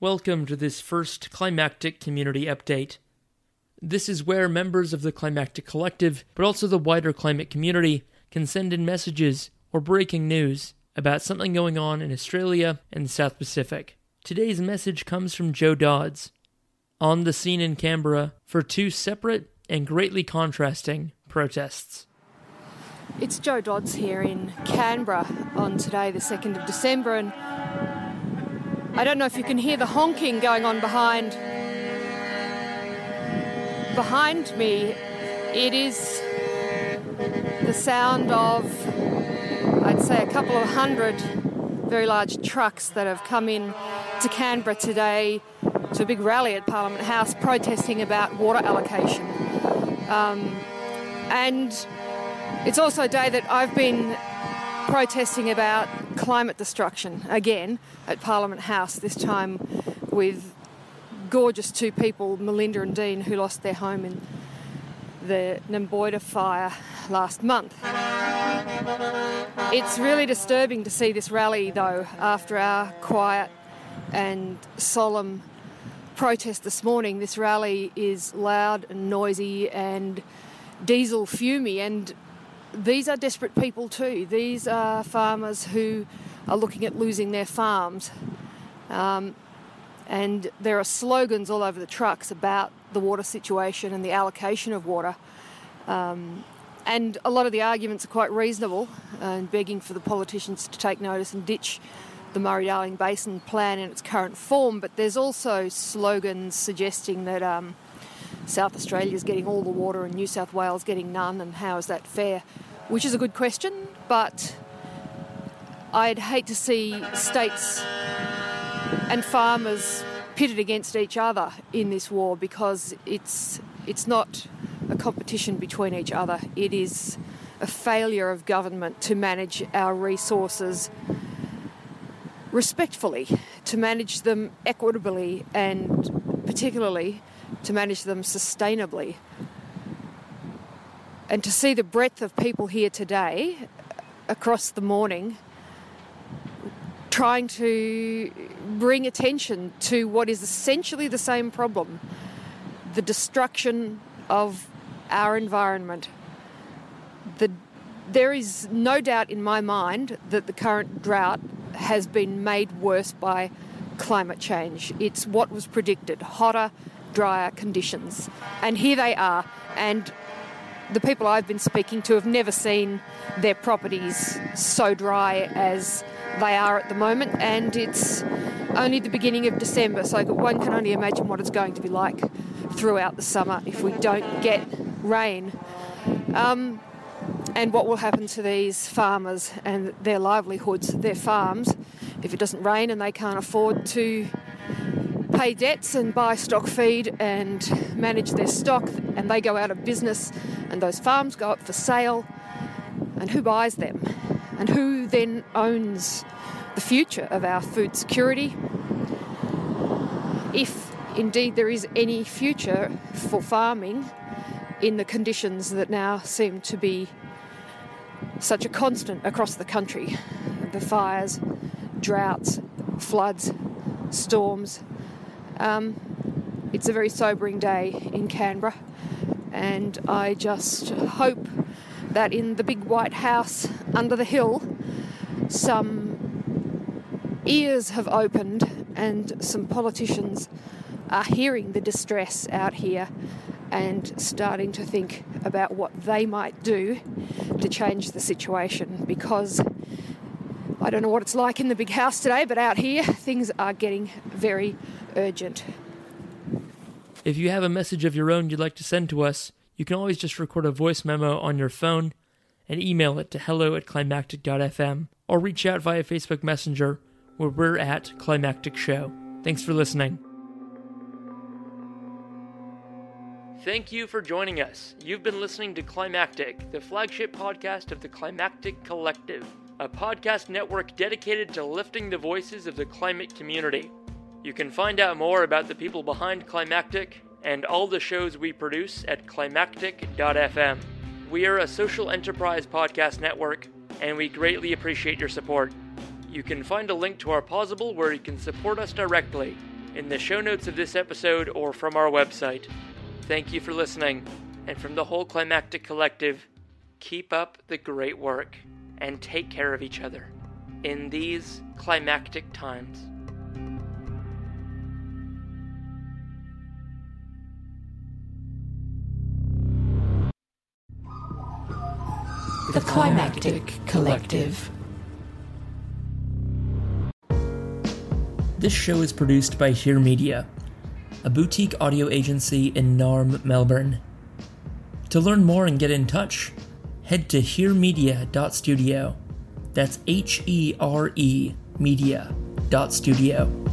Welcome to this first Climactic Community Update. This is where members of the Climactic Collective, but also the wider climate community, can send in messages or breaking news about something going on in Australia and the South Pacific. Today's message comes from Jo Dodds, on the scene in Canberra for two separate and greatly contrasting protests. It's Jo Dodds here in Canberra on today, the 2nd of December, and I don't know if you can hear the honking going on behind. Behind me, it is the sound of, I'd say, a couple of hundred very large trucks that have come in to Canberra today to a big rally at Parliament House protesting about water allocation. Um, and it's also a day that I've been protesting about climate destruction again at Parliament House, this time with gorgeous two people, Melinda and Dean, who lost their home in the Nymboida fire last month. It's really disturbing to see this rally, though, after our quiet and solemn protest this morning. This rally is loud and noisy and diesel fumy, and these are desperate people too. These are farmers who are looking at losing their farms. Um, and there are slogans all over the trucks about the water situation and the allocation of water. Um, and a lot of the arguments are quite reasonable and begging for the politicians to take notice and ditch the Murray Darling Basin plan in its current form. But there's also slogans suggesting that um, South Australia is getting all the water and New South Wales getting none, and how is that fair? Which is a good question, but I'd hate to see states and farmers pitted against each other in this war because it's it's not a competition between each other. It is a failure of government to manage our resources respectfully, to manage them equitably, and particularly to manage them sustainably. And to see the breadth of people here today across the morning trying to bring attention to what is essentially the same problem the destruction of our environment. The, there is no doubt in my mind that the current drought has been made worse by climate change. It's what was predicted hotter, drier conditions. And here they are. And the people I've been speaking to have never seen their properties so dry as they are at the moment, and it's only the beginning of December, so one can only imagine what it's going to be like throughout the summer if we don't get rain. Um, and what will happen to these farmers and their livelihoods, their farms, if it doesn't rain and they can't afford to pay debts and buy stock feed and manage their stock, and they go out of business, and those farms go up for sale, and who buys them? And who then owns the future of our food security? If indeed there is any future for farming in the conditions that now seem to be such a constant across the country the fires, droughts, floods, storms. Um, it's a very sobering day in Canberra, and I just hope that in the big white house under the hill, some ears have opened and some politicians are hearing the distress out here and starting to think about what they might do to change the situation because I don't know what it's like in the big house today, but out here things are getting very urgent. If you have a message of your own you'd like to send to us, you can always just record a voice memo on your phone and email it to hello at climactic.fm or reach out via Facebook Messenger where we're at Climactic Show. Thanks for listening. Thank you for joining us. You've been listening to Climactic, the flagship podcast of the Climactic Collective, a podcast network dedicated to lifting the voices of the climate community. You can find out more about the people behind Climactic and all the shows we produce at climactic.fm. We are a social enterprise podcast network, and we greatly appreciate your support. You can find a link to our Pozible where you can support us directly in the show notes of this episode or from our website. Thank you for listening, and from the whole Climactic Collective, keep up the great work and take care of each other in these climactic times. The Climactic Collective. This show is produced by Here Media, a boutique audio agency in Narm, Melbourne. To learn more and get in touch, head to heremedia.studio. That's H E R E media.studio.